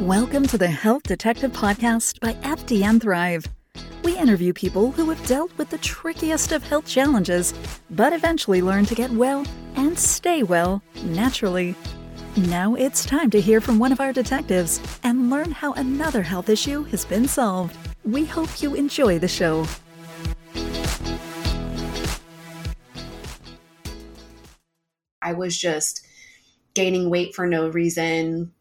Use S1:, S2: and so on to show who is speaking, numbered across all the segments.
S1: Welcome to the Health Detective Podcast by FDN Thrive. We interview people who have dealt with the trickiest of health challenges, but eventually learn to get well and stay well naturally. Now it's time to hear from one of our detectives and learn how another health issue has been solved. We hope you enjoy the show.
S2: I was just gaining weight for no reason,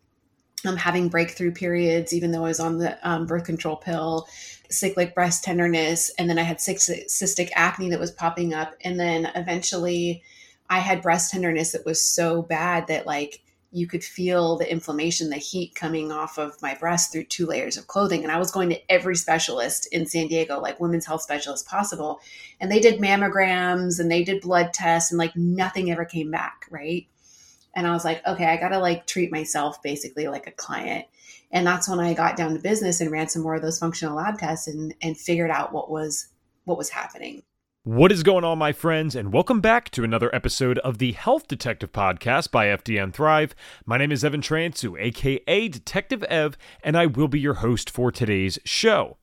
S2: I'm having breakthrough periods, even though I was on the um, birth control pill, cyclic breast tenderness, and then I had cystic acne that was popping up. And then eventually I had breast tenderness that was so bad that like you could feel the inflammation, the heat coming off of my breast through two layers of clothing. And I was going to every specialist in San Diego, like women's health specialist possible. And they did mammograms and they did blood tests and like nothing ever came back. Right and I was like, okay, I got to like treat myself basically like a client. And that's when I got down to business and ran some more of those functional lab tests and and figured out what was what was happening.
S3: What is going on, my friends, and welcome back to another episode of the Health Detective Podcast by FDN Thrive. My name is Evan Transue, aka Detective Ev, and I will be your host for today's show.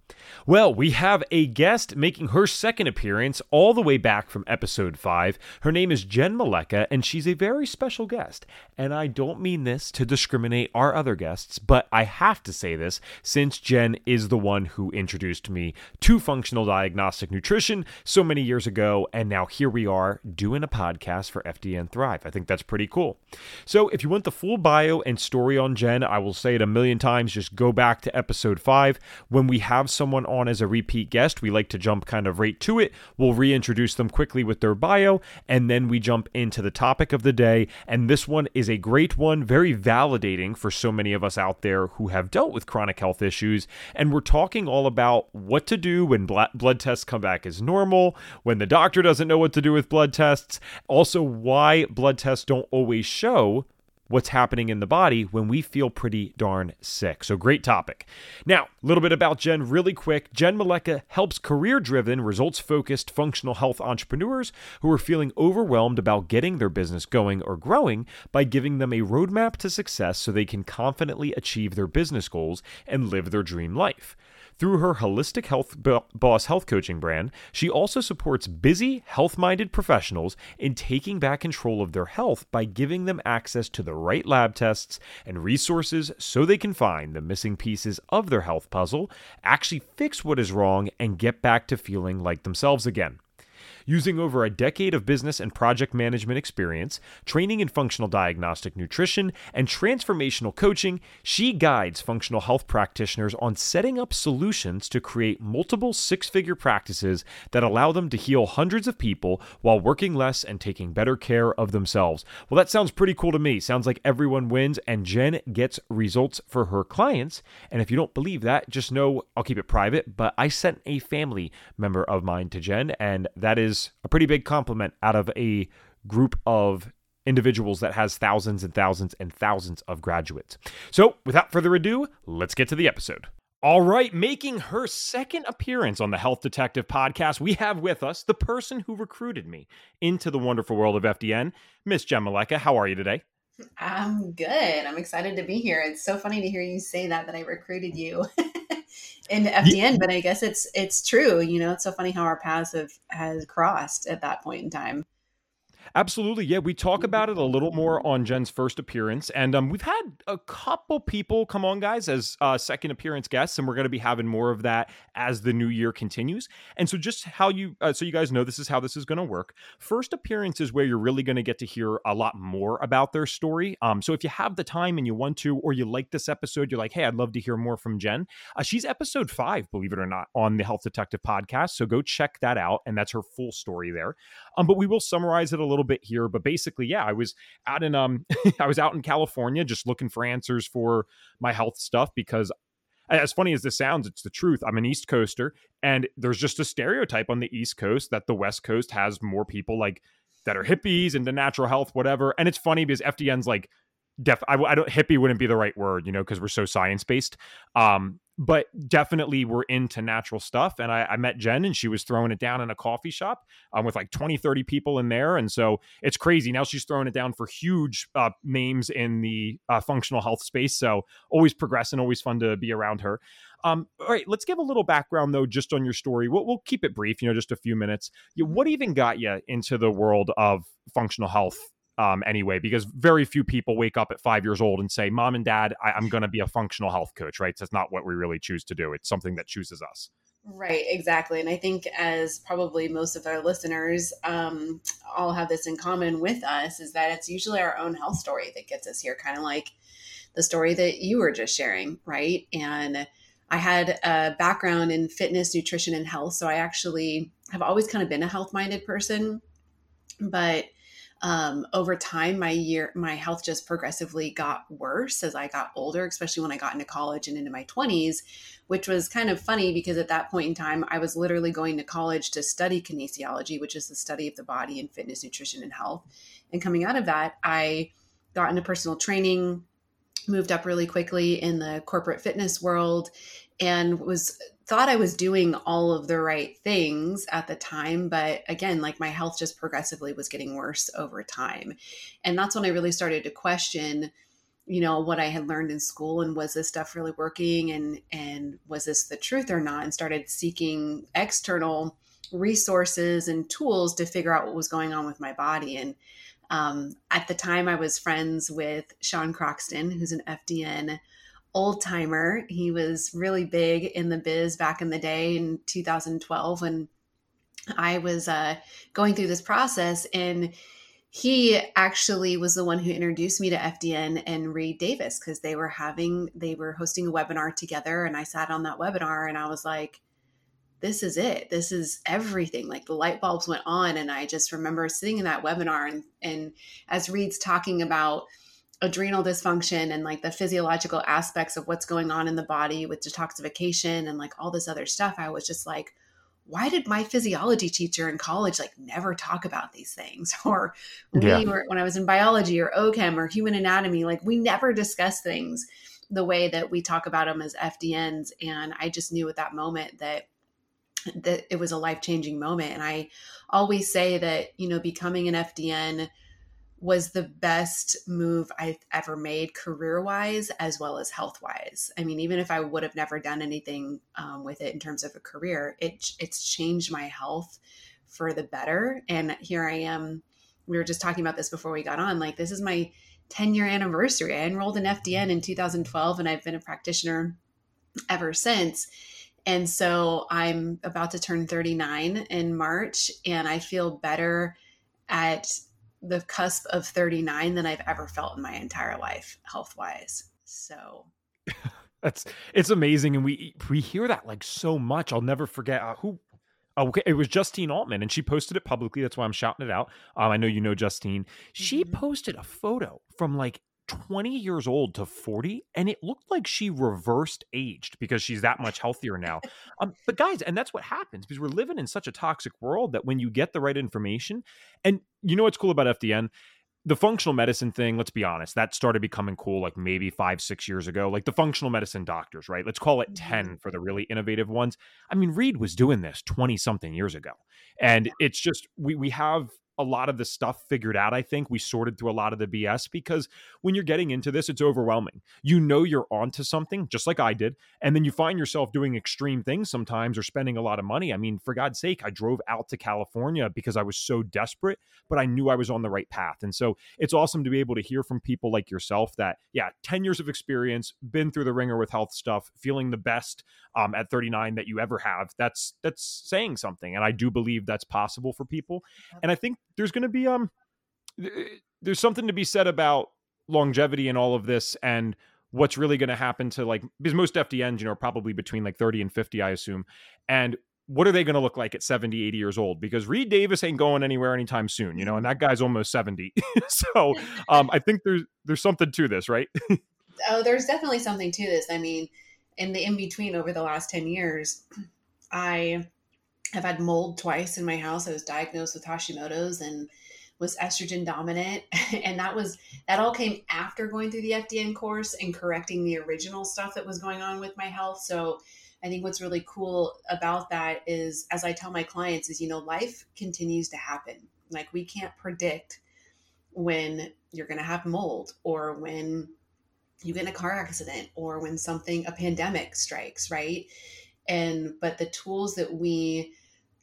S3: Well, we have a guest making her second appearance all the way back from episode 5. Her name is Jenn Malecha, and she's a very special guest. And I don't mean this to discriminate our other guests, but I have to say this since Jenn is the one who introduced me to functional diagnostic nutrition so many years ago. And now here we are doing a podcast for FDN Thrive. I think that's pretty cool. So if you want the full bio and story on Jenn, I will say it a million times. Just go back to episode 5 when we have someone on as a repeat guest, we like to jump kind of right to it. We'll reintroduce them quickly with their bio, and then we jump into the topic of the day. And this one is a great one, very validating for so many of us out there who have dealt with chronic health issues. And we're talking all about what to do when blood tests come back as normal, when the doctor doesn't know what to do with blood tests, also why blood tests don't always show what's happening in the body when we feel pretty darn sick. So, great topic. Now, a little bit about Jenn really quick. Jenn Malecha helps career driven, results focused functional health entrepreneurs who are feeling overwhelmed about getting their business going or growing by giving them a roadmap to success so they can confidently achieve their business goals and live their dream life. Through her Wholistic Health Boss Health Coaching brand, she also supports busy, health minded professionals in taking back control of their health by giving them access to the right lab tests and resources so they can find the missing pieces of their health puzzle, actually fix what is wrong, and get back to feeling like themselves again. Using over a decade of business and project management experience, training in functional diagnostic nutrition, and transformational coaching, she guides functional health practitioners on setting up solutions to create multiple six figure practices that allow them to heal hundreds of people while working less and taking better care of themselves. Well, that sounds pretty cool to me. Sounds like everyone wins, and Jenn gets results for her clients. And if you don't believe that, just know I'll keep it private, but I sent a family member of mine to Jenn, and that is is a pretty big compliment out of a group of individuals that has thousands and thousands and thousands of graduates. So, without further ado, let's get to the episode. All right, making her second appearance on the Health Detective podcast, we have with us the person who recruited me into the wonderful world of FDN, Miss Jenn. How are you today?
S2: I'm good. I'm excited to be here. It's so funny to hear you say that that I recruited you. into FDN, yeah. but I guess it's it's true. You know, it's so funny how our paths have has crossed at that point in time.
S3: Absolutely. Yeah, we talk about it a little more on Jenn's first appearance. And um, we've had a couple people come on, guys, as uh, second appearance guests, and we're going to be having more of that as the new year continues. And so, just how you, uh, so you guys know this is how this is going to work. First appearance is where you're really going to get to hear a lot more about their story. Um, so, if you have the time and you want to, or you like this episode, you're like, hey, I'd love to hear more from Jenn. Uh, she's episode five, believe it or not, on the Health Detective podcast. So, go check that out. And that's her full story there. Um, but we will summarize it a little bit here, but basically, yeah, I was out in um I was out in California just looking for answers for my health stuff because as funny as this sounds, it's the truth. I'm an East Coaster, and there's just a stereotype on the East Coast that the West Coast has more people like that are hippies into natural health, whatever. And it's funny because FDN's like, def, I, I don't hippie wouldn't be the right word, you know, because we're so science based. Um, but definitely were into natural stuff. And I, I, met Jenn and she was throwing it down in a coffee shop um, with like 20, 30 people in there. And so it's crazy. Now she's throwing it down for huge uh, names in the uh, functional health space. So always progressing, always fun to be around her. Um, all right, let's give a little background though, just on your story. We'll, we'll keep it brief, you know, just a few minutes. What even got you into the world of functional health um, anyway, because very few people wake up at five years old and say, Mom and Dad, I, am going to be a functional health coach, right? That's not what we really choose to do. It's something that chooses us.
S2: Right, exactly. And I think, as probably most of our listeners um, all have this in common with us, is that it's usually our own health story that gets us here, kind of like the story that you were just sharing, right? And I had a background in fitness, nutrition, and health. So I actually have always kind of been a health minded person. But um, over time my year my health just progressively got worse as i got older especially when i got into college and into my 20s which was kind of funny because at that point in time i was literally going to college to study kinesiology which is the study of the body and fitness nutrition and health. And coming out of that i got into personal training moved up really quickly in the corporate fitness world and was thought I was doing all of the right things at the time, but again, like my health just progressively was getting worse over time. And that's when I really started to question, you know, what I had learned in school and was this stuff really working and and was this the truth or not and started seeking external resources and tools to figure out what was going on with my body and um, at the time, I was friends with Sean Croxton, who's an FDN old timer. He was really big in the biz back in the day in 2012 when I was uh, going through this process. And he actually was the one who introduced me to FDN and Reed Davis because they were having, they were hosting a webinar together. And I sat on that webinar and I was like, this is it. This is everything. Like the light bulbs went on. And I just remember sitting in that webinar and, and as Reed's talking about, adrenal dysfunction and like the physiological aspects of what's going on in the body with detoxification and like all this other stuff i was just like why did my physiology teacher in college like never talk about these things or yeah. we were when i was in biology or ochem or human anatomy like we never discuss things the way that we talk about them as fdns and i just knew at that moment that that it was a life-changing moment and i always say that you know becoming an fdn was the best move I've ever made career wise as well as health wise. I mean, even if I would have never done anything um, with it in terms of a career, it it's changed my health for the better. And here I am. We were just talking about this before we got on. Like this is my 10 year anniversary. I enrolled in FDN in 2012, and I've been a practitioner ever since. And so I'm about to turn 39 in March, and I feel better at the cusp of 39 than I've ever felt in my entire life, health wise. So
S3: that's it's amazing, and we we hear that like so much. I'll never forget uh, who. Oh, okay, it was Justine Altman, and she posted it publicly. That's why I'm shouting it out. Um, I know you know Justine. She mm-hmm. posted a photo from like 20 years old to 40 and it looked like she reversed aged because she's that much healthier now. Um, but guys and that's what happens because we're living in such a toxic world that when you get the right information and you know what's cool about fdn the functional medicine thing let's be honest that started becoming cool like maybe five six years ago. Like the functional medicine doctors right? Let's call it 10 mm-hmm. for the really innovative ones. I mean Reed was doing this 20 something years ago and it's just we we have a lot of the stuff figured out. I think we sorted through a lot of the BS because when you're getting into this, it's overwhelming. You know you're onto something, just like I did, and then you find yourself doing extreme things sometimes or spending a lot of money. I mean, for God's sake, I drove out to California because I was so desperate, but I knew I was on the right path. And so it's awesome to be able to hear from people like yourself that, yeah, 10 years of experience, been through the ringer with health stuff, feeling the best um, at 39 that you ever have. That's that's saying something, and I do believe that's possible for people. And I think there's going to be um there's something to be said about longevity in all of this and what's really going to happen to like because most FDNs, you know, are probably between like 30 and 50, I assume. And what are they going to look like at 70, 80 years old? Because Reed Davis ain't going anywhere anytime soon, you know, and that guy's almost 70. so um, I think there's there's something to this, right?
S2: oh, there's definitely something to this. I mean, in the in between over the last 10 years, I have had mold twice in my house. I was diagnosed with Hashimoto's and was estrogen dominant and that was that all came after going through the FDN course and correcting the original stuff that was going on with my health. So I think what's really cool about that is as I tell my clients is you know life continues to happen. Like we can't predict when you're going to have mold or when you get in a car accident or when something a pandemic strikes right? And but the tools that we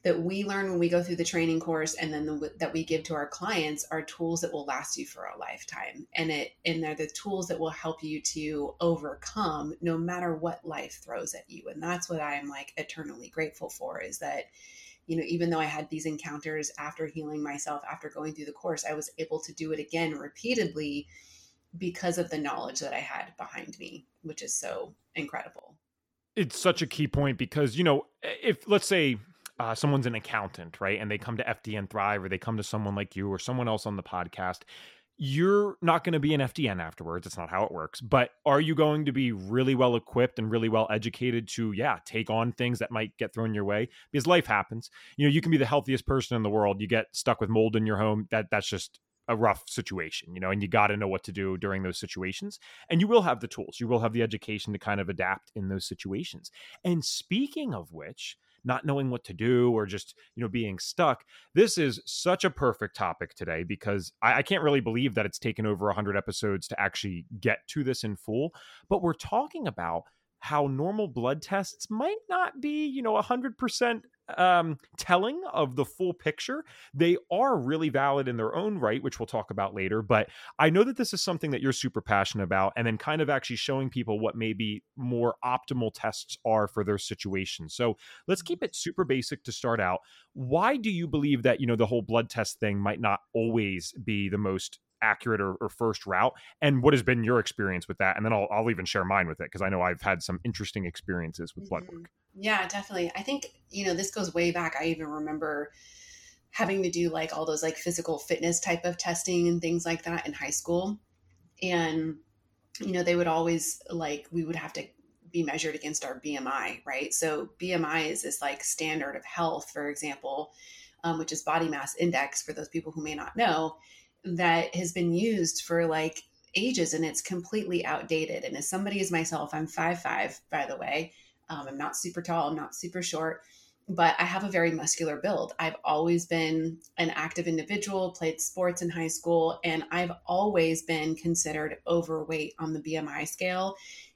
S2: that we learn when we go through the training course and then the, that we give to our clients are tools that will last you for a lifetime. And it and they're the tools that will help you to overcome no matter what life throws at you. And that's what i'm like eternally grateful for is that you know even though i had these encounters after healing myself after going through the course i was able to do it again repeatedly because of the knowledge that i had behind me which is so incredible.
S3: It's such a key point because you know if let's say uh, someone's an accountant, right? And they come to FDN Thrive or they come to someone like you or someone else on the podcast, you're not going to be an FDN afterwards. It's not how it works. But are you going to be really well equipped and really well educated to, yeah, take on things that might get thrown your way? Because life happens. You know, you can be the healthiest person in the world. You get stuck with mold in your home. That that's just a rough situation, you know, and you got to know what to do during those situations. And you will have the tools, you will have the education to kind of adapt in those situations. And speaking of which, not knowing what to do or just you know being stuck. This is such a perfect topic today because I, I can't really believe that it's taken over 100 episodes to actually get to this in full but we're talking about how normal blood tests might not be, you know, 100% um, telling of the full picture. They are really valid in their own right, which we'll talk about later. But I know that this is something that you're super passionate about, and then kind of actually showing people what maybe more optimal tests are for their situation. So let's keep it super basic to start out. Why do you believe that, you know, the whole blood test thing might not always be the most accurate or, or, first route and what has been your experience with that? And then i'll, I'll even share mine with it because i know i've had some interesting experiences with blood work.
S2: Mm-hmm. yeah definitely. I think you know this goes way back. I even remember having to do like all those like physical fitness type of testing and things like that in high school and you know they would always like we would have to be measured against our bmi right? So bmi is this like standard of health for example um, which is body mass index for those people who may not know that has been used for like ages and it's completely outdated. And as somebody as myself, I'm five five, by the way. Um, I'm not super tall, I'm not super short, but I have a very muscular build. I've always been an active individual, played sports in high school, and I've always been considered overweight on the BMI scale,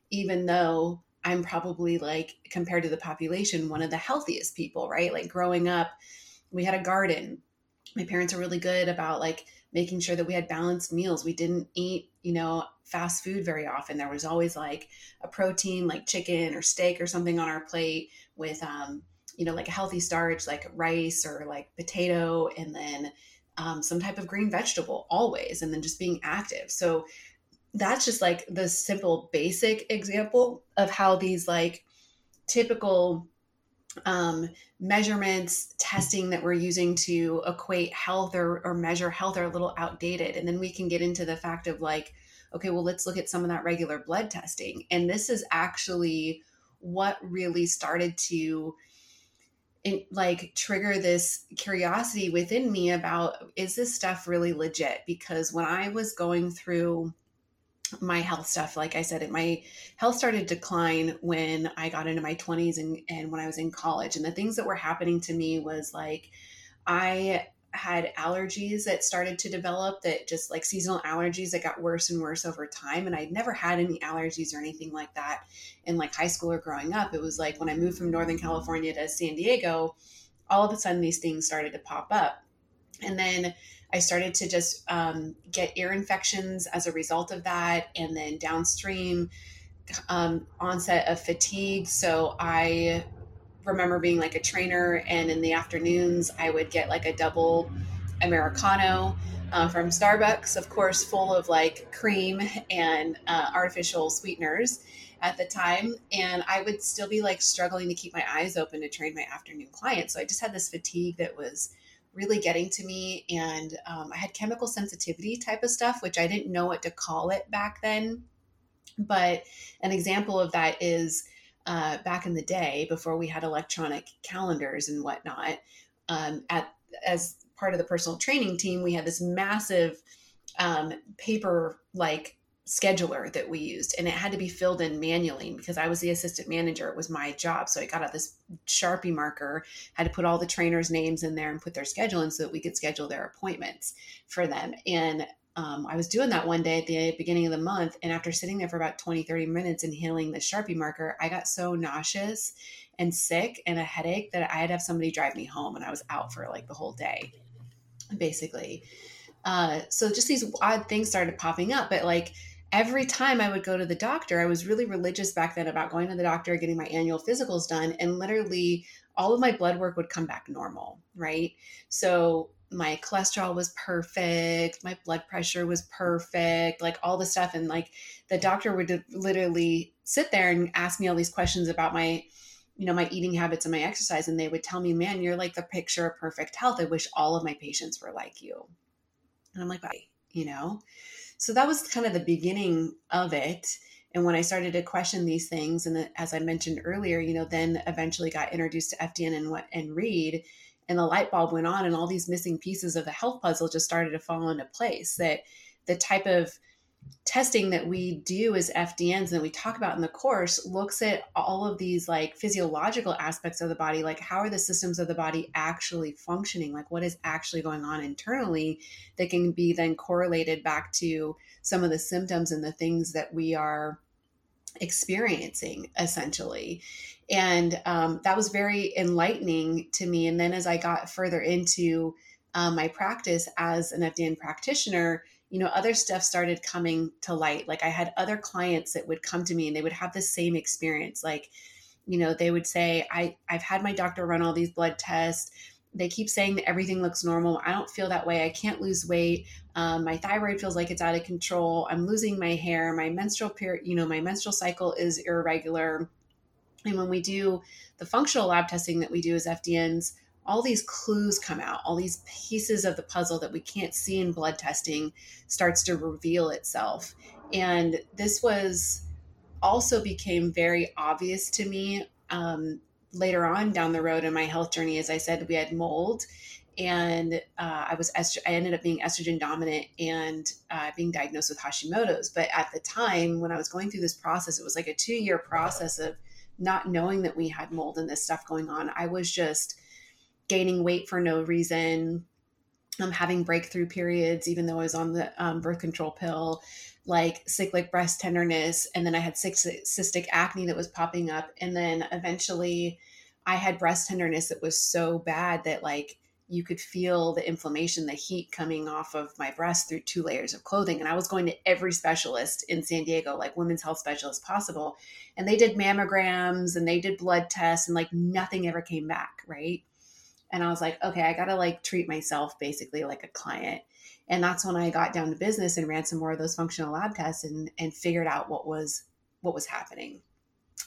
S2: even though I'm probably like, compared to the population, one of the healthiest people, right? Like growing up, we had a garden. My parents are really good about like making sure that we had balanced meals. We didn't eat, you know, fast food very often. There was always like a protein like chicken or steak or something on our plate with um, you know, like a healthy starch like rice or like potato and then um, some type of green vegetable always and then just being active. So that's just like the simple basic example of how these like typical um, measurements, testing that we're using to equate health or, or measure health are a little outdated. And then we can get into the fact of like, okay, well, let's look at some of that regular blood testing. And this is actually what really started to like trigger this curiosity within me about is this stuff really legit? Because when I was going through my health stuff like i said it my health started to decline when i got into my 20s and, and when i was in college. And the things that were happening to me was like i had allergies that started to develop that just like seasonal allergies that got worse and worse over time. And i'd never had any allergies or anything like that in like high school or growing up. It was like when i moved from northern california to san diego all of a sudden these things started to pop up. And then I started to just um, get ear infections as a result of that, and then downstream um, onset of fatigue. So I remember being like a trainer, and in the afternoons, I would get like a double Americano uh, from Starbucks, of course, full of like cream and uh, artificial sweeteners at the time. And I would still be like struggling to keep my eyes open to train my afternoon clients. So I just had this fatigue that was really getting to me. And um, I had chemical sensitivity type of stuff, which I didn't know what to call it back then. But an example of that is uh, back in the day before we had electronic calendars and whatnot. Um, at as part of the personal training team, we had this massive um, paper like scheduler that we used and it had to be filled in manually because I was the assistant manager. It was my job. So I got out this Sharpie marker, had to put all the trainers' names in there and put their schedule in so that we could schedule their appointments for them. And um, I was doing that one day at the beginning of the month. And after sitting there for about 20, 30 minutes inhaling the Sharpie marker, I got so nauseous and sick and a headache that I had to have somebody drive me home and I was out for like the whole day, basically. Uh, so just these odd things started popping up. But like, every time I would go to the doctor, I was really religious back then about going to the doctor, getting my annual physicals done, and literally all of my blood work would come back normal, right? So my cholesterol was perfect, my blood pressure was perfect, like all the stuff. And like the doctor would literally sit there and ask me all these questions about my you know my eating habits and my exercise and they would tell me man you're like the picture of perfect health i wish all of my patients were like you and i'm like bye you know so that was kind of the beginning of it. And when I started to question these things, and as I mentioned earlier, you know, then eventually got introduced to FDN and what and Reed, and the light bulb went on, and all these missing pieces of the health puzzle just started to fall into place. That the type of testing that we do as FDNs and that we talk about in the course looks at all of these like physiological aspects of the body, like how are the systems of the body actually functioning? Like what is actually going on internally that can be then correlated back to some of the symptoms and the things that we are experiencing essentially. And um, that was very enlightening to me. And then as I got further into um, my practice as an FDN practitioner, you know, other stuff started coming to light. Like I had other clients that would come to me and they would have the same experience. Like, you know, they would say, I, I've had my doctor run all these blood tests. They keep saying that everything looks normal. I don't feel that way. I can't lose weight. Um, my thyroid feels like it's out of control. I'm losing my hair. My menstrual period, you know, my menstrual cycle is irregular. And when we do the functional lab testing that we do as FDNs, all these clues come out, all these pieces of the puzzle that we can't see in blood testing starts to reveal itself. And this was also became very obvious to me um, later on down the road in my health journey. As I said, we had mold, and uh, I was est- I ended up being estrogen dominant and uh, being diagnosed with Hashimoto's. But at the time when I was going through this process, it was like a two year process of not knowing that we had mold and this stuff going on. I was just gaining weight for no reason, um, having breakthrough periods, even though I was on the um, birth control pill, like cyclic breast tenderness. And then I had cystic acne that was popping up. And then eventually I had breast tenderness that was so bad that, like, you could feel the inflammation, the heat coming off of my breast through two layers of clothing. And I was going to every specialist in San Diego, like women's health specialist possible. And they did mammograms and they did blood tests and like nothing ever came back. Right and I was like, okay, I got to like treat myself basically like a client. And that's when I got down to business and ran some more of those functional lab tests and and figured out what was what was happening,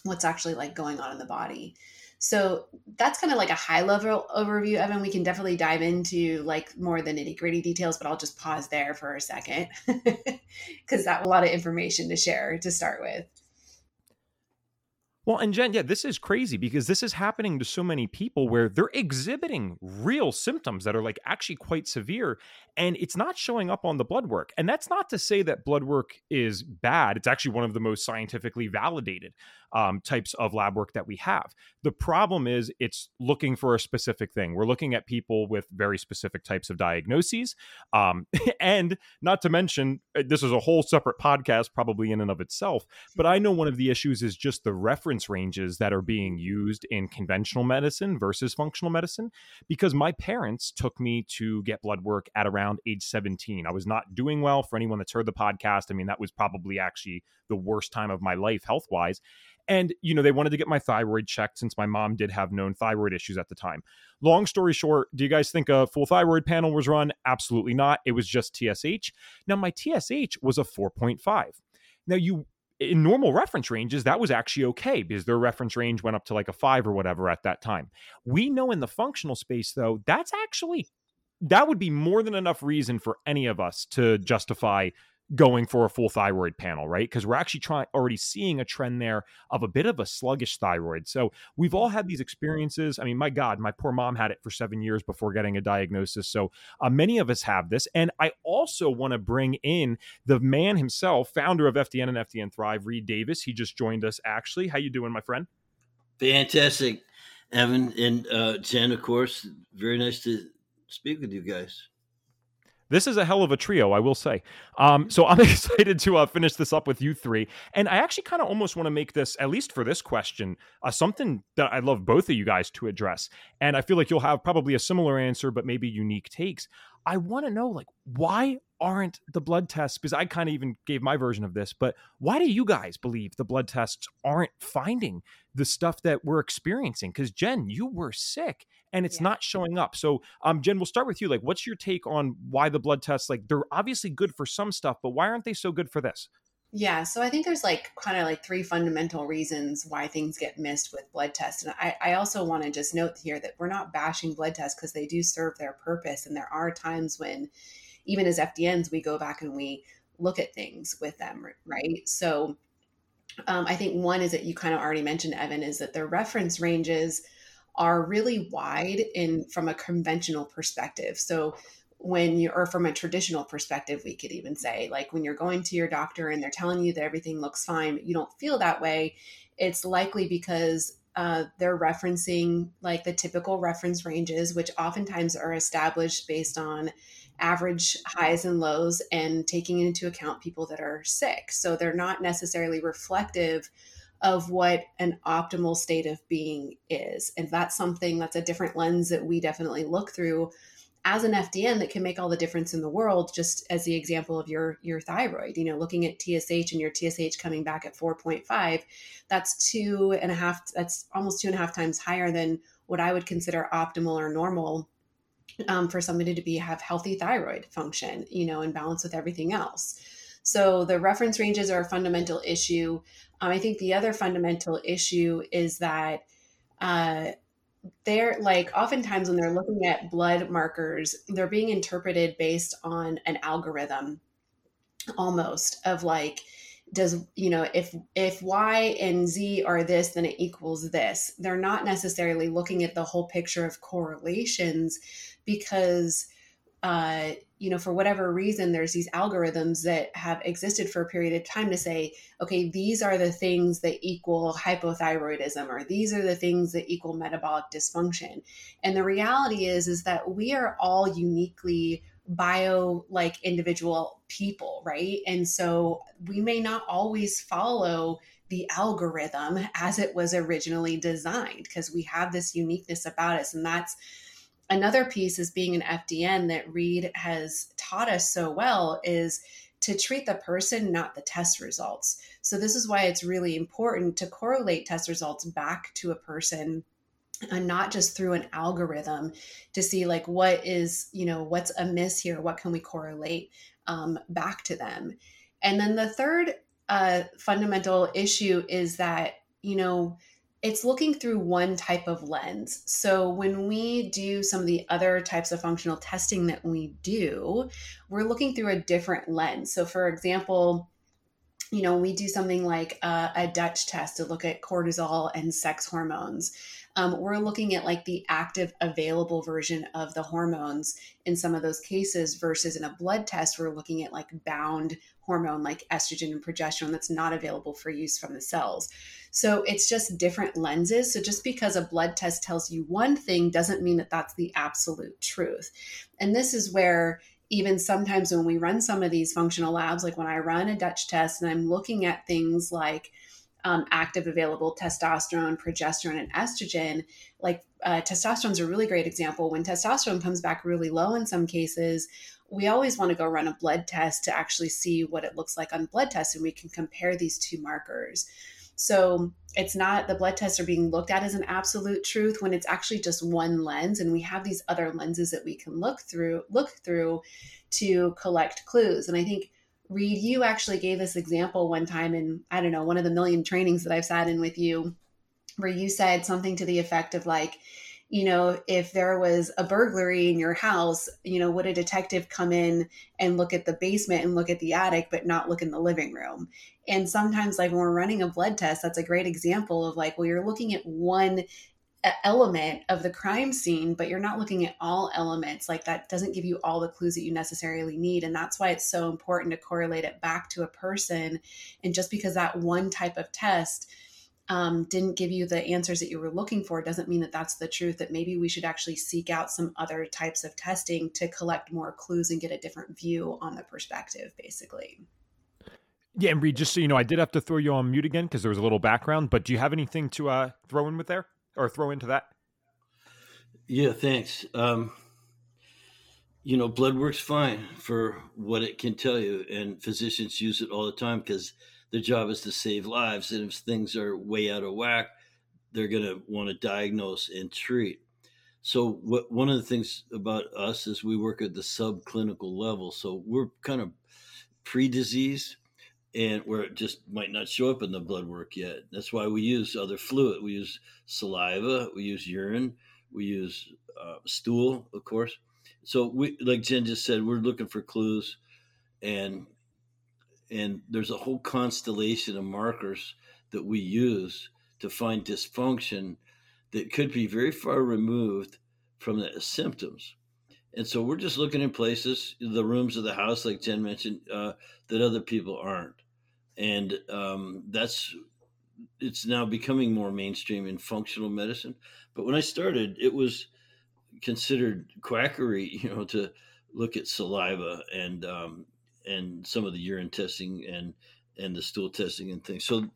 S2: what's actually like going on in the body. So that's kind of like a high level overview, Evan. We can definitely dive into like more the nitty gritty details, but I'll just pause there for a second because that's a lot of information to share to start with.
S3: Well, and Jenn, yeah, this is crazy because this is happening to so many people where they're exhibiting real symptoms that are like actually quite severe and it's not showing up on the blood work. And that's not to say that blood work is bad. It's actually one of the most scientifically validated um, types of lab work that we have. The problem is it's looking for a specific thing. We're looking at people with very specific types of diagnoses. Um, and not to mention, uh, this is a whole separate podcast, probably in and of itself. But I know one of the issues is just the reference ranges that are being used in conventional medicine versus functional medicine. Because my parents took me to get blood work at around age 17. I was not doing well for anyone that's heard the podcast. I mean, that was probably actually the worst time of my life health wise. And, you know, they wanted to get my thyroid checked since my mom did have known thyroid issues at the time. Long story short, do you guys think a full thyroid panel was run? Absolutely not. It was just TSH. Now, my TSH was a 4.5. Now, you in normal reference ranges, that was actually okay because their reference range went up to like a five or whatever at that time. We know in the functional space, though, that's actually that would be more than enough reason for any of us to justify going for a full thyroid panel, right? Because we're actually trying already seeing a trend there of a bit of a sluggish thyroid. So we've all had these experiences. I mean, my God, my poor mom had it for seven years before getting a diagnosis. So uh, many of us have this. And I also want to bring in the man himself, founder of FDN and FDN Thrive, Reed Davis. He just joined us. Actually, how you doing, my friend?
S4: Fantastic, Evan and uh, Jenn. Of course, very nice to speak with you guys.
S3: This is a hell of a trio, I will say. Um, so I'm excited to uh, finish this up with you three. And I actually kind of almost want to make this, at least for this question, uh, something that I'd love both of you guys to address. And I feel like you'll have probably a similar answer, but maybe unique takes. I want to know, like, why aren't the blood tests? Because I kind of even gave my version of this, but why do you guys believe the blood tests aren't finding the stuff that we're experiencing? Because Jenn, you were sick and it's yeah. not showing up. So, um, Jenn, we'll start with you. Like, what's your take on why the blood tests, like, they're obviously good for some stuff, but why aren't they so good for this?
S2: Yeah, so I think there's like kind of like three fundamental reasons why things get missed with blood tests. And I, I also want to just note here that we're not bashing blood tests because they do serve their purpose. And there are times when, even as FDNs, we go back and we look at things with them, right? So um, I think one is that you kind of already mentioned, Evan, is that the reference ranges are really wide in from a conventional perspective. So when you or from a traditional perspective we could even say like when you're going to your doctor and they're telling you that everything looks fine but you don't feel that way it's likely because uh, they're referencing like the typical reference ranges which oftentimes are established based on average highs and lows and taking into account people that are sick. So they're not necessarily reflective of what an optimal state of being is. And that's something that's a different lens that we definitely look through as an FDN that can make all the difference in the world, just as the example of your your thyroid, you know, looking at TSH and your TSH coming back at 4.5, that's two and a half, that's almost two and a half times higher than what I would consider optimal or normal um, for somebody to be have healthy thyroid function, you know, in balance with everything else. So the reference ranges are a fundamental issue. Um, I think the other fundamental issue is that uh, they're like oftentimes when they're looking at blood markers, they're being interpreted based on an algorithm almost of like, does you know if if y and z are this then it equals this. They're not necessarily looking at the whole picture of correlations because uh, you know, for whatever reason, there's these algorithms that have existed for a period of time to say, okay, these are the things that equal hypothyroidism, or these are the things that equal metabolic dysfunction. And the reality is, is that we are all uniquely bio like individual people, right? And so we may not always follow the algorithm as it was originally designed because we have this uniqueness about us. And that's another piece is being an FDN that Reed has taught us so well is to treat the person, not the test results. So, this is why it's really important to correlate test results back to a person and not just through an algorithm to see like what is you know what's amiss here what can we correlate um, back to them and then the third uh, fundamental issue is that you know it's looking through one type of lens. So when we do some of the other types of functional testing that we do, we're looking through a different lens. So for example, you know, we do something like a, a Dutch test to look at cortisol and sex hormones. Um, we're looking at like the active available version of the hormones in some of those cases versus in a blood test, we're looking at like bound hormone like estrogen and progesterone that's not available for use from the cells. So it's just different lenses. So just because a blood test tells you one thing doesn't mean that that's the absolute truth. And this is where even sometimes when we run some of these functional labs, like when I run a Dutch test and I'm looking at things like um, active available testosterone, progesterone, and estrogen, like uh, testosterone is a really great example. When testosterone comes back really low in some cases, we always want to go run a blood test to actually see what it looks like on blood tests, and we can compare these two markers. So it's not the blood tests are being looked at as an absolute truth when it's actually just one lens, and we have these other lenses that we can look through look through to collect clues. And I think Reed, you actually gave this example one time in I don't know one of the million trainings that I've sat in with you, where you said something to the effect of like you know, if there was a burglary in your house, you know, would a detective come in and look at the basement and look at the attic, but not look in the living room? And sometimes, like when we're running a blood test, that's a great example of like, well, you're looking at one element of the crime scene, but you're not looking at all elements. Like that doesn't give you all the clues that you necessarily need. And that's why it's so important to correlate it back to a person. And just because that one type of test, um, didn't give you the answers that you were looking for doesn't mean that that's the truth that maybe we should actually seek out some other types of testing to collect more clues and get a different view on the perspective basically.
S3: Yeah and Reed just so you know i did have to throw you on mute again because there was a little background but do you have anything to uh, throw in with there? Or throw into that?
S4: Yeah thanks. Um, you know blood works fine for what it can tell you and physicians use it all the time because their job is to save lives. And if things are way out of whack, they're going to want to diagnose and treat. So, what, one of the things about us is we work at the subclinical level. So, we're kind of pre disease and where it just might not show up in the blood work yet. That's why we use other fluid. We use saliva, we use urine, we use uh, stool, of course. So, we, like Jenn just said, we're looking for clues and and there's a whole constellation of markers that we use to find dysfunction that could be very far removed from the symptoms. And so we're just looking in places, the rooms of the house, like Jenn mentioned, uh, that other people aren't. And um, that's, it's now becoming more mainstream in functional medicine. But when I started, it was considered quackery, you know, to look at saliva and um, and some of the urine testing and and the stool testing and things. So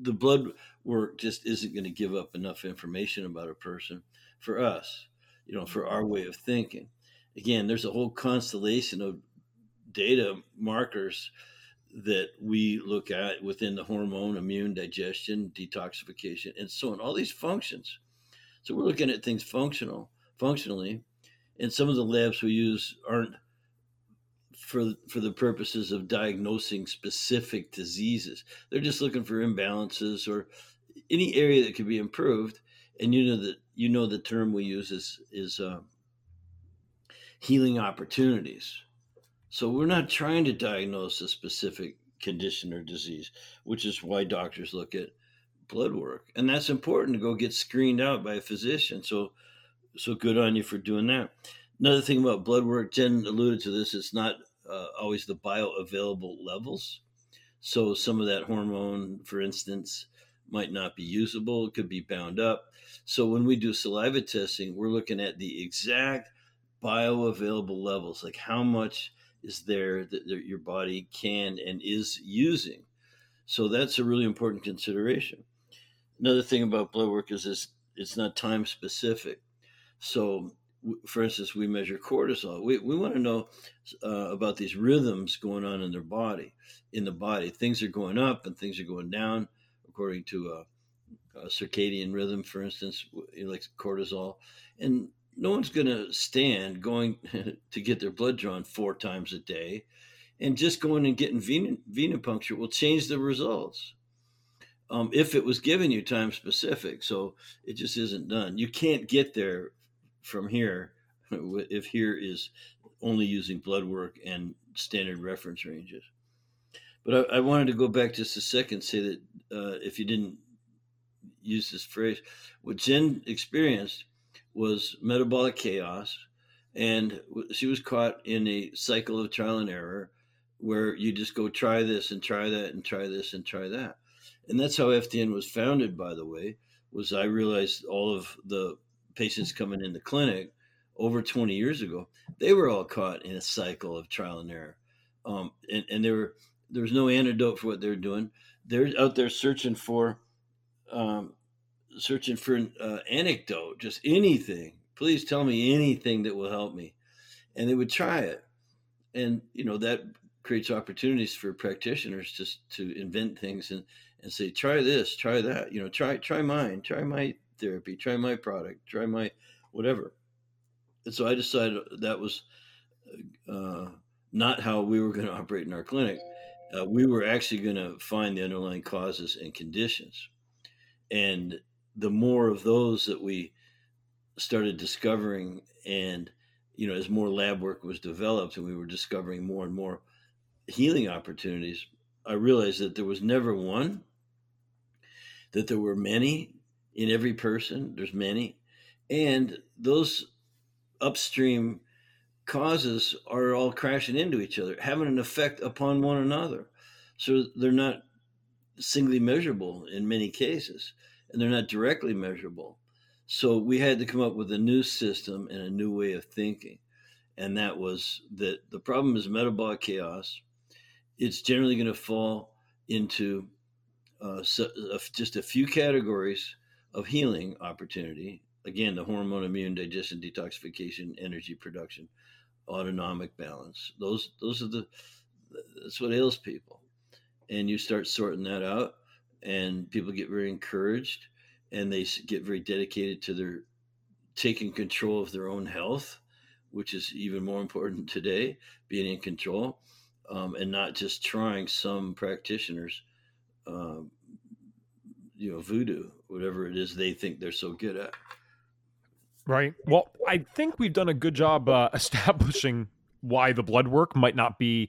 S4: the blood work just isn't going to give up enough information about a person for us, you know, for our way of thinking. Again, there's a whole constellation of data markers that we look at within the hormone, immune, digestion, detoxification, and so on. All these functions. So we're looking at things functional, functionally, and some of the labs we use aren't for for the purposes of diagnosing specific diseases. They're just looking for imbalances or any area that could be improved. And you know that you know the term we use is is uh, healing opportunities. So we're not trying to diagnose a specific condition or disease, which is why doctors look at blood work, and that's important to go get screened out by a physician. So so good on you for doing that. Another thing about blood work, Jenn alluded to this, it's not uh, always the bioavailable levels. So some of that hormone, for instance, might not be usable. It could be bound up. So when we do saliva testing, we're looking at the exact bioavailable levels, like how much is there that your body can and is using. So that's a really important consideration. Another thing about blood work is this, it's not time specific. So for instance, we measure cortisol. We, we want to know uh, about these rhythms going on in their body, in the body. Things are going up and things are going down according to a, a circadian rhythm, for instance, like cortisol. And no one's going to stand going to get their blood drawn four times a day. And just going and getting venipuncture will change the results. Um, if it was given you time specific. So it just isn't done. You can't get there from here if here is only using blood work and standard reference ranges. But I, I wanted to go back just a second, say that uh, if you didn't use this phrase, what Jenn experienced was metabolic chaos, and she was caught in a cycle of trial and error where you just go try this and try that and try this and try that. And that's how FDN was founded, by the way, was I realized all of the patients coming in the clinic over 20 years ago, they were all caught in a cycle of trial and error. Um, and, and there were, there was no antidote for what they're doing. They're out there searching for, um, searching for an uh, anecdote, just anything. Please tell me anything that will help me. And they would try it. And, you know, that creates opportunities for practitioners just to invent things and, and say, try this, try that, you know, try, try mine, try my therapy, try my product, try my whatever. And so I decided that was uh, not how we were going to operate in our clinic. Uh, we were actually going to find the underlying causes and conditions. And the more of those that we started discovering and you know as more lab work was developed and we were discovering more and more healing opportunities i realized that there was never one that there were many in every person there's many and those upstream causes are all crashing into each other having an effect upon one another so they're not singly measurable in many cases and they're not directly measurable so we had to come up with a new system and a new way of thinking. And that was that the problem is metabolic chaos. It's generally going to fall into uh, so, uh, just a few categories of healing opportunity. Again, the hormone, immune, digestion, detoxification, energy production, autonomic balance. Those, those are the, that's what ails people. And you start sorting that out, and people get very encouraged and they get very dedicated to their taking control of their own health, which is even more important today, being in control, um, and not just trying some practitioners, um, you know, voodoo, whatever it is they think they're so good at.
S3: Right. Well, I think we've done a good job uh, establishing why the blood work might not be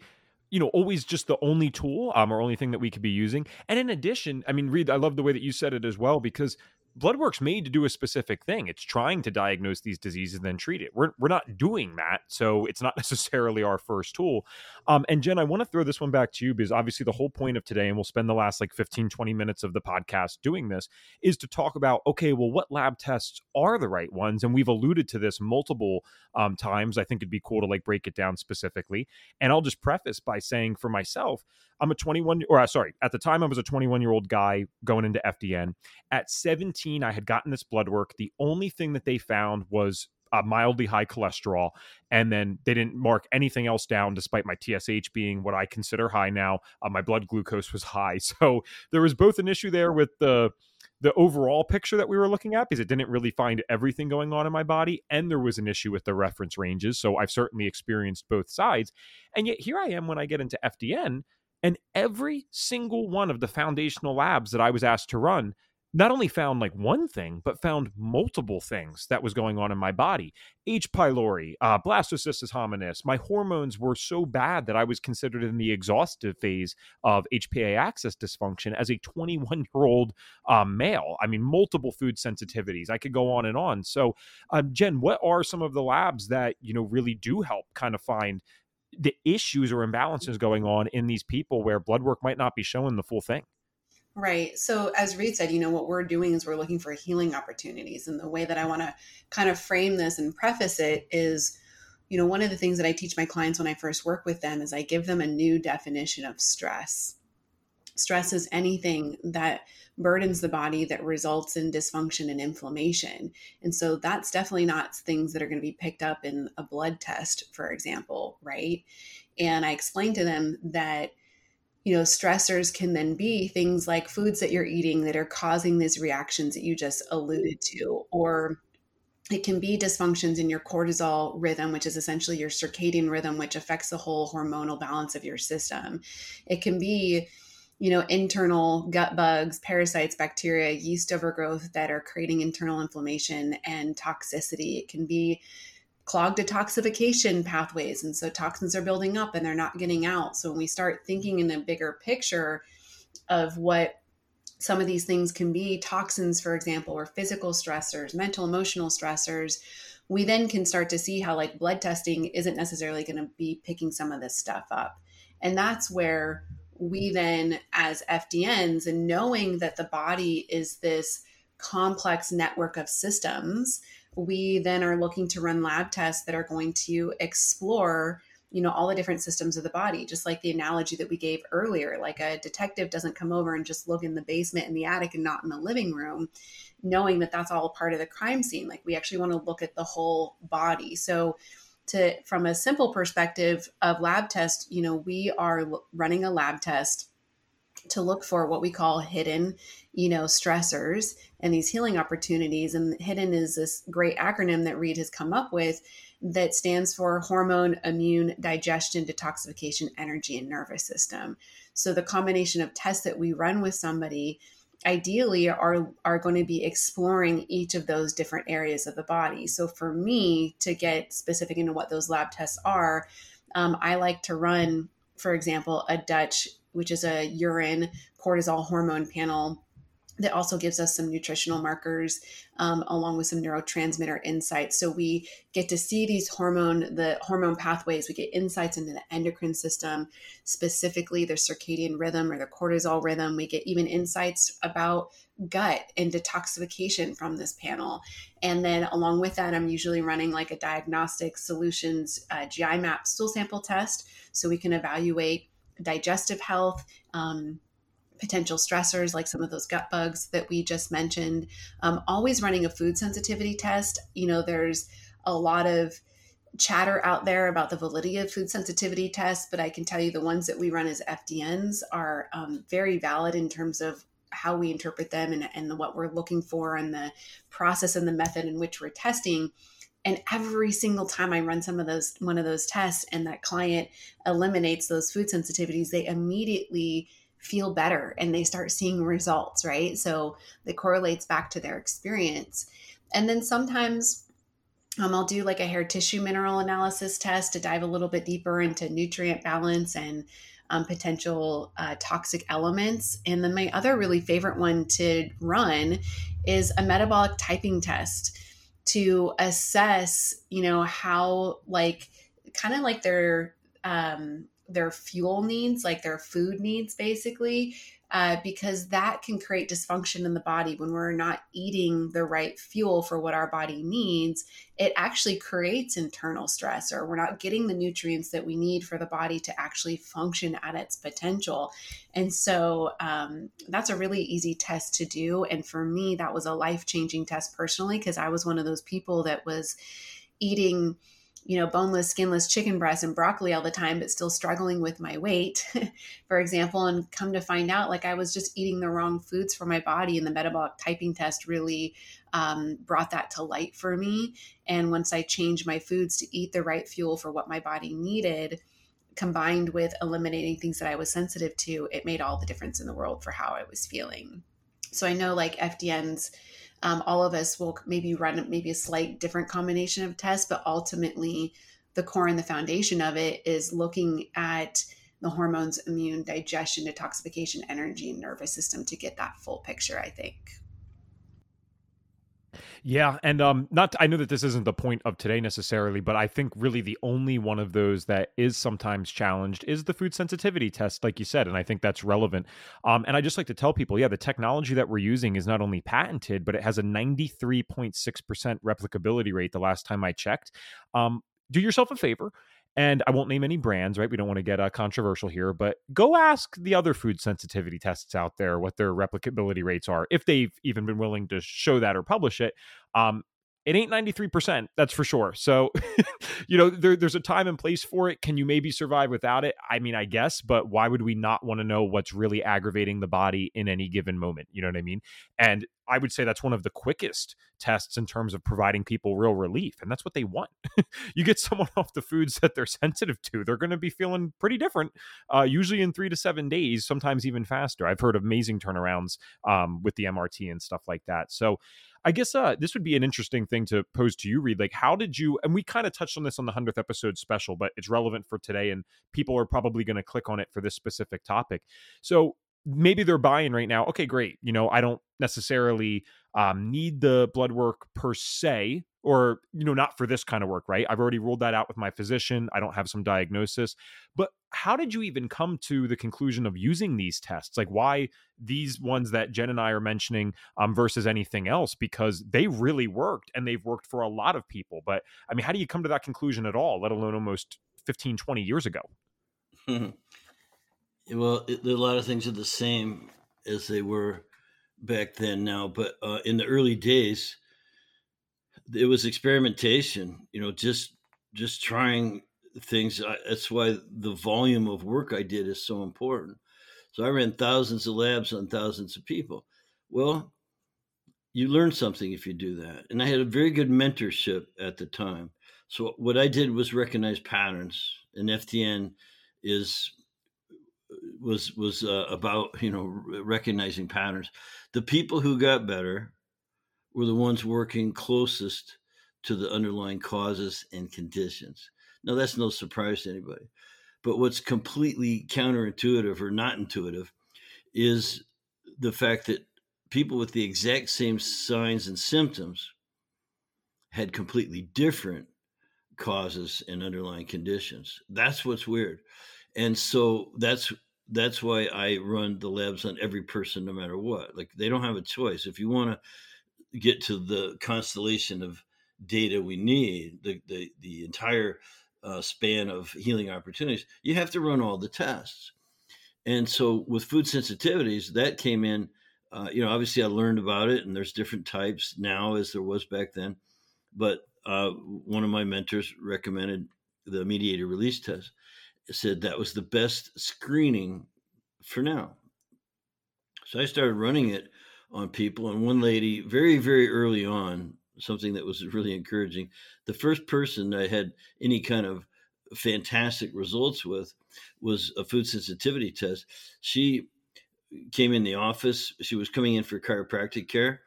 S3: you know always just the only tool um, or only thing that we could be using and in addition i mean reed i love the way that you said it as well because blood work's made to do a specific thing. It's trying to diagnose these diseases and then treat it. We're, we're not doing that so it's not necessarily our first tool. Um, and Jenn i want to throw this one back to you because obviously the whole point of today and we'll spend the last like 15 20 minutes of the podcast doing this is to talk about okay well what lab tests are the right ones? And we've alluded to this multiple um, times. I think it'd be cool to like break it down specifically. And i'll just preface by saying for myself I'm a 21 or uh, sorry, at the time I was a 21 year old guy going into FDN. At 17, I had gotten this blood work. The only thing that they found was uh, mildly high cholesterol. And then they didn't mark anything else down, despite my TSH being what I consider high now. Uh, my blood glucose was high. So there was both an issue there with the the overall picture that we were looking at because it didn't really find everything going on in my body and there was an issue with the reference ranges so i've certainly experienced both sides and yet here i am when i get into fdn and every single one of the foundational labs that I was asked to run not only found like one thing, but found multiple things that was going on in my body. H. pylori, uh, blastocystis hominis. My hormones were so bad that I was considered in the exhaustive phase of HPA axis dysfunction as a 21 year old um, male. I mean, multiple food sensitivities. I could go on and on. So, um, Jenn, what are some of the labs that you know really do help kind of find the issues or imbalances going on in these people where blood work might not be showing the full thing.
S2: Right. So, as Reed said, you know, what we're doing is we're looking for healing opportunities. And the way that I want to kind of frame this and preface it is, you know, one of the things that I teach my clients when I first work with them is I give them a new definition of stress. Stress is anything that burdens the body that results in dysfunction and inflammation. And so that's definitely not things that are going to be picked up in a blood test, for example, right? And I explained to them that you know stressors can then be things like foods that you're eating that are causing these reactions that you just alluded to or it can be dysfunctions in your cortisol rhythm, which is essentially your circadian rhythm, which affects the whole hormonal balance of your system. It can be you know, internal gut bugs, parasites, bacteria, yeast overgrowth that are creating internal inflammation and toxicity. It can be clogged detoxification pathways. And so toxins are building up and they're not getting out. So when we start thinking in a bigger picture of what some of these things can be toxins, for example, or physical stressors, mental, emotional stressors, we then can start to see how like blood testing isn't necessarily going to be picking some of this stuff up. And that's where we then, as FDNs, and knowing that the body is this complex network of systems, we then are looking to run lab tests that are going to explore you know all the different systems of the body just like the analogy that we gave earlier like a detective doesn't come over and just look in the basement in the attic and not in the living room knowing that that's all part of the crime scene. Like we actually want to look at the whole body. So to from a simple perspective of lab test, you know, we are running a lab test to look for what we call hidden, you know, stressors and these healing opportunities. And hidden is this great acronym that Reed has come up with that stands for hormone, immune, digestion, detoxification, energy, and nervous system. So the combination of tests that we run with somebody ideally are are going to be exploring each of those different areas of the body. So for me to get specific into what those lab tests are, um, I like to run, for example, a Dutch, which is a urine cortisol hormone panel that also gives us some nutritional markers um, along with some neurotransmitter insights. So we get to see these hormone the hormone pathways. We get insights into the endocrine system specifically their circadian rhythm or the cortisol rhythm. We get even insights about gut and detoxification from this panel. And then along with that i'm usually running like a diagnostic solutions uh, gi map stool sample test. So we can evaluate digestive health um, potential stressors like some of those gut bugs that we just mentioned. Um, always running a food sensitivity test. You know, there's a lot of chatter out there about the validity of food sensitivity tests, but I can tell you the ones that we run as FDNs are um, very valid in terms of how we interpret them and, and what we're looking for and the process and the method in which we're testing and every single time i run some of those one of those tests and that client eliminates those food sensitivities they immediately feel better and they start seeing results, right? So it correlates back to their experience. And then sometimes um, I'll do like a hair tissue mineral analysis test to dive a little bit deeper into nutrient balance and um, potential uh, toxic elements. And then my other really favorite one to run is a metabolic typing test to assess, you know, how like kind of like their um, their fuel needs, like their food needs, basically, uh, because that can create dysfunction in the body when we're not eating the right fuel for what our body needs. It actually creates internal stress, or we're not getting the nutrients that we need for the body to actually function at its potential. And so um, that's a really easy test to do. And for me, that was a life changing test personally, because I was one of those people that was eating you know, boneless, skinless chicken breast and broccoli all the time, but still struggling with my weight, for example, and come to find out like I was just eating the wrong foods for my body. And the metabolic typing test really um, brought that to light for me. And once I changed my foods to eat the right fuel for what my body needed, combined with eliminating things that I was sensitive to, it made all the difference in the world for how I was feeling. So I know like FDN's um, all of us will maybe run maybe a slight different combination of tests, but ultimately the core and the foundation of it is looking at the hormones, immune, digestion, detoxification, energy, and nervous system to get that full picture, I think.
S3: Yeah, and um, not I know that this isn't the point of today necessarily, but I think really the only one of those that is sometimes challenged is the food sensitivity test, like you said, and I think that's relevant. Um, and I just like to tell people, yeah, the technology that we're using is not only patented, but it has a ninety three point six percent replicability rate. The last time I checked, um, do yourself a favor and I won't name any brands, right? We don't want to get uh, controversial here, but go ask the other food sensitivity tests out there what their replicability rates are, if they've even been willing to show that or publish it. Um, it ain't 93% that's for sure. So you know there, there's a time and place for it. Can you maybe survive without it? I mean i guess but why would we not want to know what's really aggravating the body in any given moment? You know what i mean? And i would say that's one of the quickest tests in terms of providing people real relief and that's what they want. You get someone off the foods that they're sensitive to they're going to be feeling pretty different uh, usually in three to seven days sometimes even faster. I've heard amazing turnarounds um, with the mrt and stuff like that. So I guess uh, this would be an interesting thing to pose to you, Reed. Like, how did you? And we kind of touched on this on the hundredth episode special, but it's relevant for today, and people are probably going to click on it for this specific topic. So maybe they're buying right now. Okay, great. You know, I don't necessarily um, need the blood work per se, or you know, not for this kind of work, right? I've already ruled that out with my physician. I don't have some diagnosis, but how did you even come to the conclusion of using these tests? Like, why these ones that Jenn and I are mentioning um, versus anything else? Because they really worked and they've worked for a lot of people. But I mean, how do you come to that conclusion at all, let alone almost 15, 20 years ago?
S4: well, it, a lot of things are the same as they were back then now. But uh, in the early days, it was experimentation, you know, just just trying things. That's why the volume of work I did is so important. So I ran thousands of labs on thousands of people. Well, you learn something if you do that. And I had a very good mentorship at the time. So what I did was recognize patterns, and FDN is was was uh, about you know recognizing patterns. The people who got better were the ones working closest to the underlying causes and conditions. Now that's no surprise to anybody. But what's completely counterintuitive or not intuitive is the fact that people with the exact same signs and symptoms had completely different causes and underlying conditions. That's what's weird. And so that's that's why I run the labs on every person no matter what. Like they don't have a choice. If you want to get to the constellation of data we need, the the, the entire uh, span of healing opportunities, you have to run all the tests. And so with food sensitivities, that came in. Uh, you know, obviously I learned about it, and there's different types now as there was back then. But uh, one of my mentors recommended the mediator release test. Said that was the best screening for now. So I started running it on people, and one lady, very very early on, something that was really encouraging. The first person I had any kind of fantastic results with was a food sensitivity test. She came in the office. She was coming in for chiropractic care,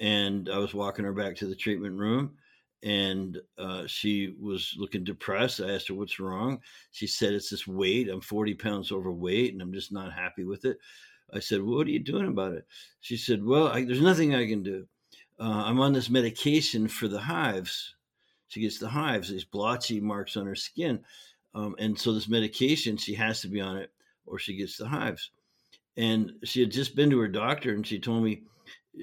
S4: and I was walking her back to the treatment room. And uh, she was looking depressed. I asked her what's wrong. She said it's this weight. I'm 40 pounds overweight, and I'm just not happy with it. I said, well, "What are you doing about it?" She said, "Well, I, there's nothing I can do. Uh, I'm on this medication for the hives she gets the hives, these blotchy marks on her skin. Um, and so this medication, she has to be on it or she gets the hives. And she had just been to her doctor and she told me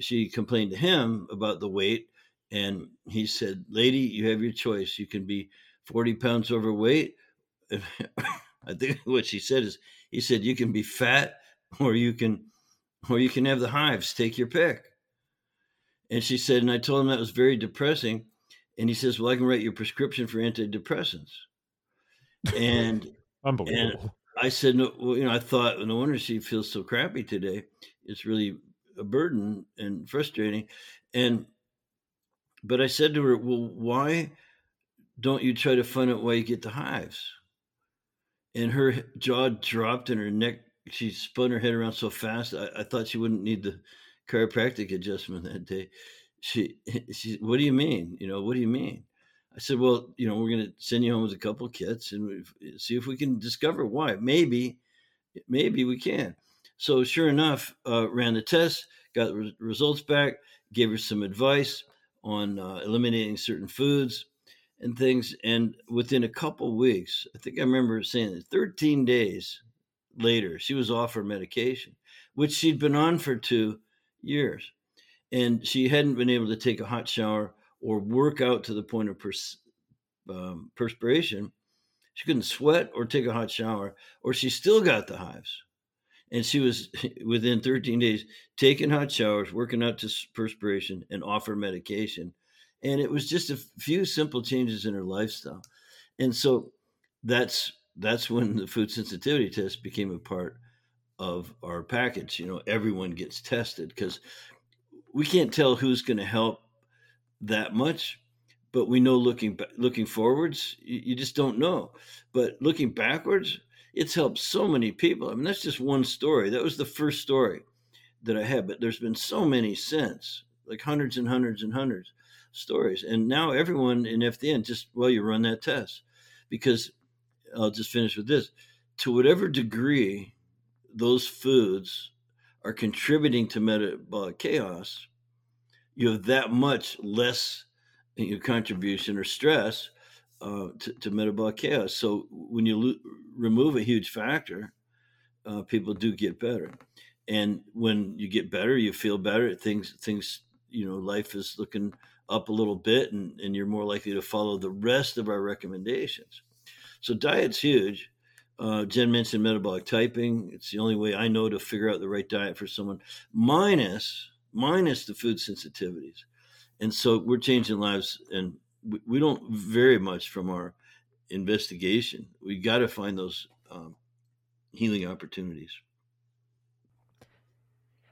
S4: she complained to him about the weight. And he said, Lady, you have your choice. You can be 40 pounds overweight. I think what she said is, he said, you can be fat or you can, or you can have the hives. Take your pick. And she said, and I told him that was very depressing. And he says, Well, I can write you a prescription for antidepressants. And
S3: unbelievable.
S4: And I said, No, well, you know, I thought, no wonder she feels so crappy today. It's really a burden and frustrating. And but I said to her, Well, why don't you try to find out why you get the hives? And her jaw dropped and her neck, she spun her head around so fast, I, I thought she wouldn't need the chiropractic adjustment that day. She she what do you mean? You know what do you mean? I said well you know we're going to send you home with a couple kits and see if we can discover why. Maybe maybe we can. So sure enough uh, ran the test got results back gave her some advice on uh, eliminating certain foods and things and within a couple weeks i think i remember saying that 13 days later she was off her medication which she'd been on for two years and she hadn't been able to take a hot shower or work out to the point of pers- um, perspiration. She couldn't sweat or take a hot shower, or she still got the hives. And she was within 13 days taking hot showers, working out to perspiration, and off her medication. And it was just a few simple changes in her lifestyle. And so that's that's when the food sensitivity test became a part of our package. You know, everyone gets tested because we can't tell who's going to help that much, but we know looking looking forwards, you, you, just don't know. But looking backwards, it's helped so many people. I mean, that's just one story. That was the first story that I had, but there's been so many since, like hundreds and hundreds and hundreds stories. And now everyone in FDN just well, you run that test because I'll just finish with this. To whatever degree those foods are contributing to metabolic chaos, you have that much less your contribution or stress uh, to, to, metabolic chaos. So when you lo- remove a huge factor, uh, people do get better. And when you get better, you feel better. Things, things, you know, life is looking up a little bit, and, and you're more likely to follow the rest of our recommendations. So diet's huge. Uh, Jenn mentioned metabolic typing. It's the only way I know to figure out the right diet for someone, minus minus the food sensitivities. And so we're changing lives, and we, don't vary much from our investigation. We got to find those um, healing opportunities.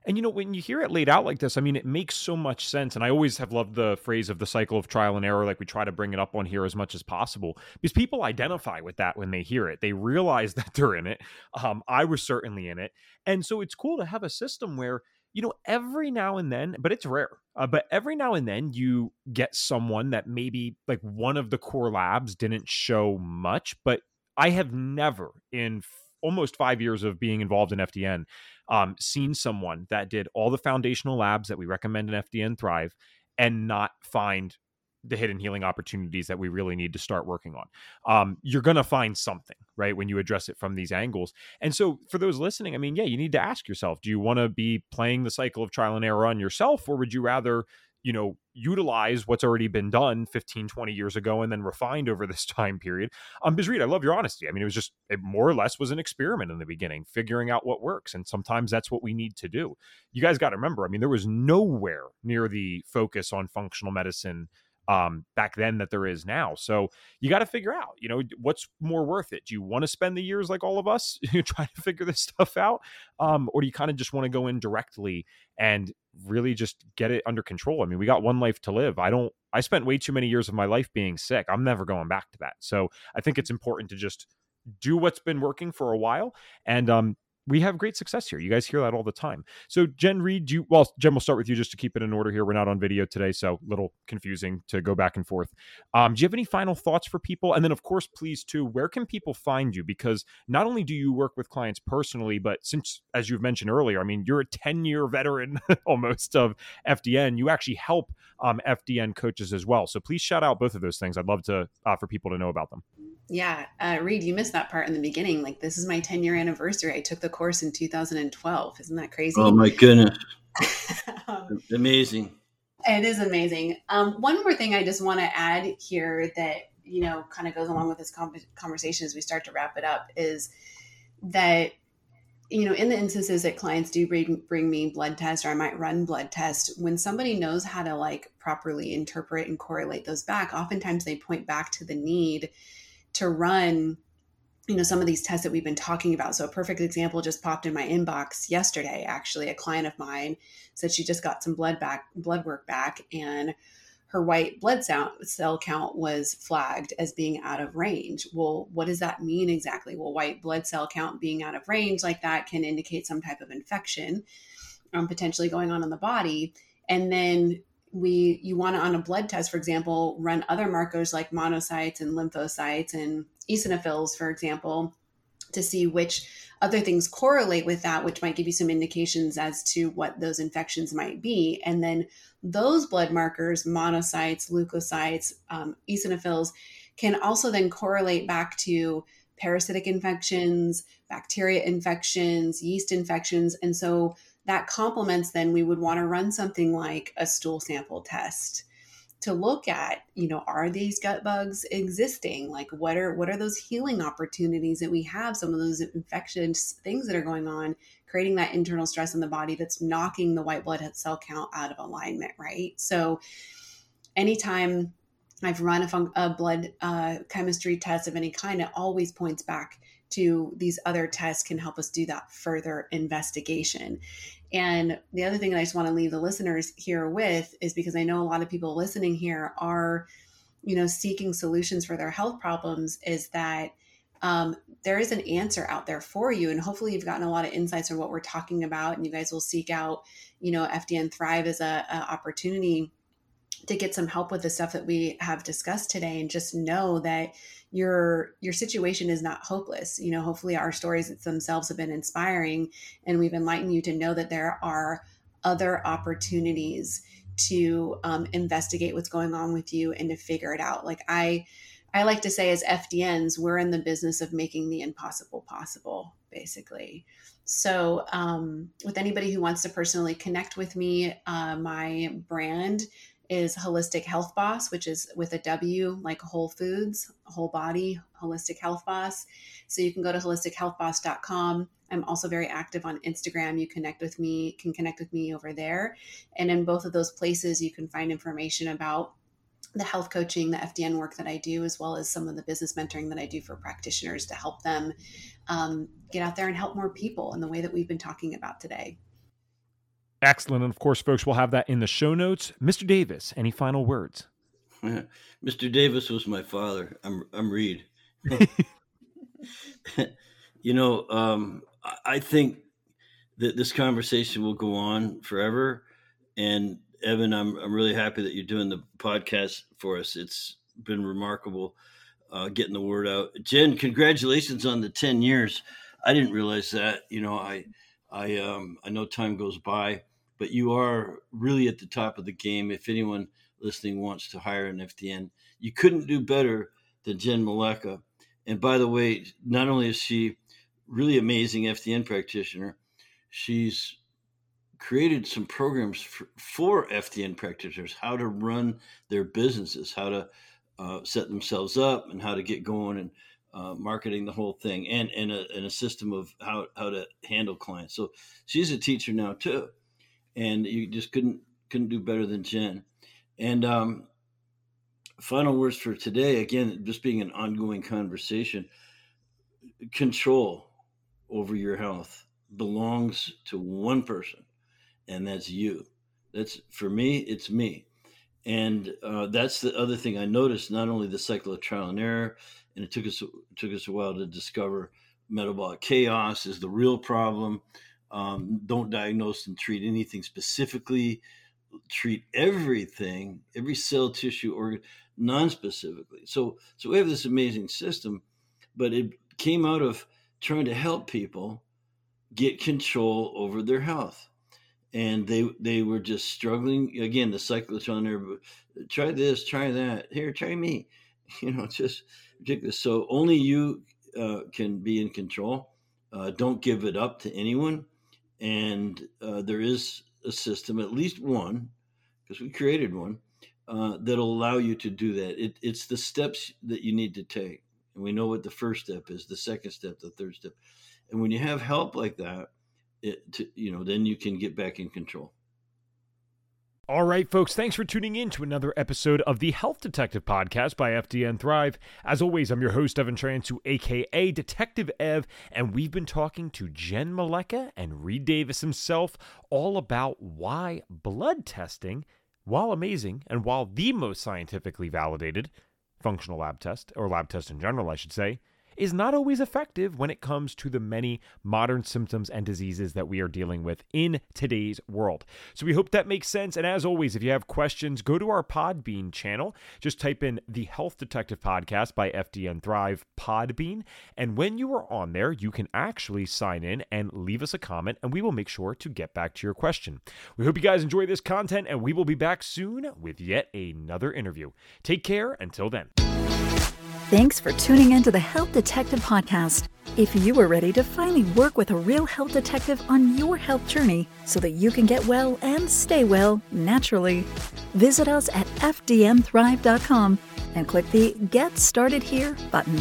S3: And you know, when you hear it laid out like this, I mean, it makes so much sense. And I always have loved the phrase of the cycle of trial and error. Like we try to bring it up on here as much as possible because people identify with that when they hear it. They realize that they're in it. Um, I was certainly in it. And so it's cool to have a system where, you know, every now and then, but it's rare, uh, but every now and then you get someone that maybe like one of the core labs didn't show much, but I have never in almost five years of being involved in FDN um, seen someone that did all the foundational labs that we recommend in FDN Thrive and not find the hidden healing opportunities that we really need to start working on. Um, you're going to find something, right, when you address it from these angles. And so, for those listening, I mean, yeah, you need to ask yourself do you want to be playing the cycle of trial and error on yourself, or would you rather you know utilize what's already been done 15 20 years ago and then refined over this time period um because reed i love your honesty i mean it was just it more or less was an experiment in the beginning figuring out what works and sometimes that's what we need to do you guys got to remember i mean there was nowhere near the focus on functional medicine um, back then that there is now. So you got to figure out, you know, what's more worth it. Do you want to spend the years like all of us trying to figure this stuff out, um, or do you kind of just want to go in directly and really just get it under control? I mean, we got one life to live. I don't. I spent way too many years of my life being sick. I'm never going back to that. So I think it's important to just do what's been working for a while and um, we have great success here. You guys hear that all the time. So, Jenn Reed, you well, Jenn, we'll start with you just to keep it in order here. We're not on video today, so a little confusing to go back and forth. Um, do you have any final thoughts for people? And then, of course, please too, where can people find you? Because not only do you work with clients personally, but since, as you've mentioned earlier, I mean, you're a 10 year veteran almost of FDN. You actually help um, FDN coaches as well. So please shout out both of those things. I'd love to uh, for people to know about them.
S2: Yeah, uh, Reed, you missed that part in the beginning. Like, this is my 10 year anniversary. I took the course in 2012. Isn't that crazy?
S4: Oh, my goodness. um, amazing.
S2: It is amazing. Um, one more thing I just want to add here that, you know, kind of goes along with this conversation as we start to wrap it up is that you know, in the instances that clients do bring, bring me blood tests or I might run blood tests, when somebody knows how to like properly interpret and correlate those back, oftentimes they point back to the need to run, you know, some of these tests that we've been talking about. So a perfect example just popped in my inbox yesterday. Actually, a client of mine said she just got some blood back, blood work back, and her white blood cell count was flagged as being out of range. Well, what does that mean exactly? Well, white blood cell count being out of range like that can indicate some type of infection um, potentially going on in the body. And then we you want to on a blood test for example run other markers like monocytes and lymphocytes and eosinophils for example to see which other things correlate with that, which might give you some indications as to what those infections might be. And then those blood markers, monocytes, leukocytes, um, eosinophils, can also then correlate back to parasitic infections, bacteria infections, yeast infections. And so that complements then we would want to run something like a stool sample test to look at you know are these gut bugs existing? Like what are what are those healing opportunities that we have some of those infections things that are going on creating that internal stress in the body that's knocking the white blood cell count out of alignment right? So anytime i've run a, fun- a blood uh, chemistry test of any kind it always points back to these other tests can help us do that further investigation. And the other thing that I just want to leave the listeners here with is because I know a lot of people listening here are, you know, seeking solutions for their health problems, is that um, there is an answer out there for you. And hopefully you've gotten a lot of insights from what we're talking about and you guys will seek out, you know, FDN Thrive as a, a opportunity to get some help with the stuff that we have discussed today and just know that your your situation is not hopeless. You know hopefully our stories themselves have been inspiring and we've enlightened you to know that there are other opportunities to um, investigate what's going on with you and to figure it out. Like i i like to say as fdns we're in the business of making the impossible possible basically. So um, with anybody who wants to personally connect with me uh, my brand is Wholistic Health Boss, which is with a W, like Whole Foods, whole body, Wholistic Health Boss. So you can go to wholistichealthboss.com. I'm also very active on Instagram. You connect with me, can connect with me over there. And in both of those places, you can find information about the health coaching, the FDN work that I do, as well as some of the business mentoring that I do for practitioners to help them, um, get out there and help more people in the way that we've been talking about today.
S3: Excellent. And of course, folks, we'll have that in the show notes. Mr. Davis, any final words?
S4: Mr. Davis was my father. I'm I'm Reed. you know, um, I think that this conversation will go on forever. And Evan, I'm I'm really happy that you're doing the podcast for us. It's been remarkable uh, getting the word out. Jenn, congratulations on the ten years. I didn't realize that. You know, I I um, I know time goes by, but you are really at the top of the game. If anyone listening wants to hire an FDN, you couldn't do better than Jenn Malecha. And by the way, not only is she really amazing FDN practitioner, she's created some programs for, for FDN practitioners, how to run their businesses, how to uh, set themselves up, and how to get going and uh, marketing the whole thing, and and a, and a system of how how to handle clients. So she's a teacher now too, and you just couldn't couldn't do better than Jenn. And um, final words for today. Again, just being an ongoing conversation. Control over your health belongs to one person, and that's you. That's for me, it's me. And uh, that's the other thing I noticed. Not only the cycle of trial and error, and it took us it took us a while to discover metabolic chaos is the real problem. Um, don't diagnose and treat anything specifically treat everything, every cell, tissue, organ, non-specifically. So, so we have this amazing system, but it came out of trying to help people get control over their health, and they they were just struggling. Again, the cyclists on there, try this, try that. Here, try me. You know, just ridiculous. So only you uh, can be in control. Uh, don't give it up to anyone, and uh, there is a system, at least one, because we created one, uh, that'll allow you to do that. It, it's the steps that you need to take. And we know what the first step is, the second step, the third step. And when you have help like that, it, to, you know, then you can get back in control.
S3: All right, folks, thanks for tuning in to another episode of the Health Detective Podcast by FDN Thrive. As always, I'm your host, Evan Transue, aka Detective Ev, and we've been talking to Jenn Malecha and Reed Davis himself all about why blood testing, while amazing and while the most scientifically validated functional lab test, or lab test in general, I should say, is not always effective when it comes to the many modern symptoms and diseases that we are dealing with in today's world. So we hope that makes sense. And as always, if you have questions, go to our Podbean channel. Just type in the Health Detective Podcast by FDN Thrive Podbean. And when you are on there, you can actually sign in and leave us a comment, and we will make sure to get back to your question. We hope you guys enjoy this content, and we will be back soon with yet another interview. Take care until then.
S1: Thanks for tuning in to the Health Detective Podcast. If you are ready to finally work with a real health detective on your health journey so that you can get well and stay well naturally, visit us at fdnthrive.com and click the Get Started Here button.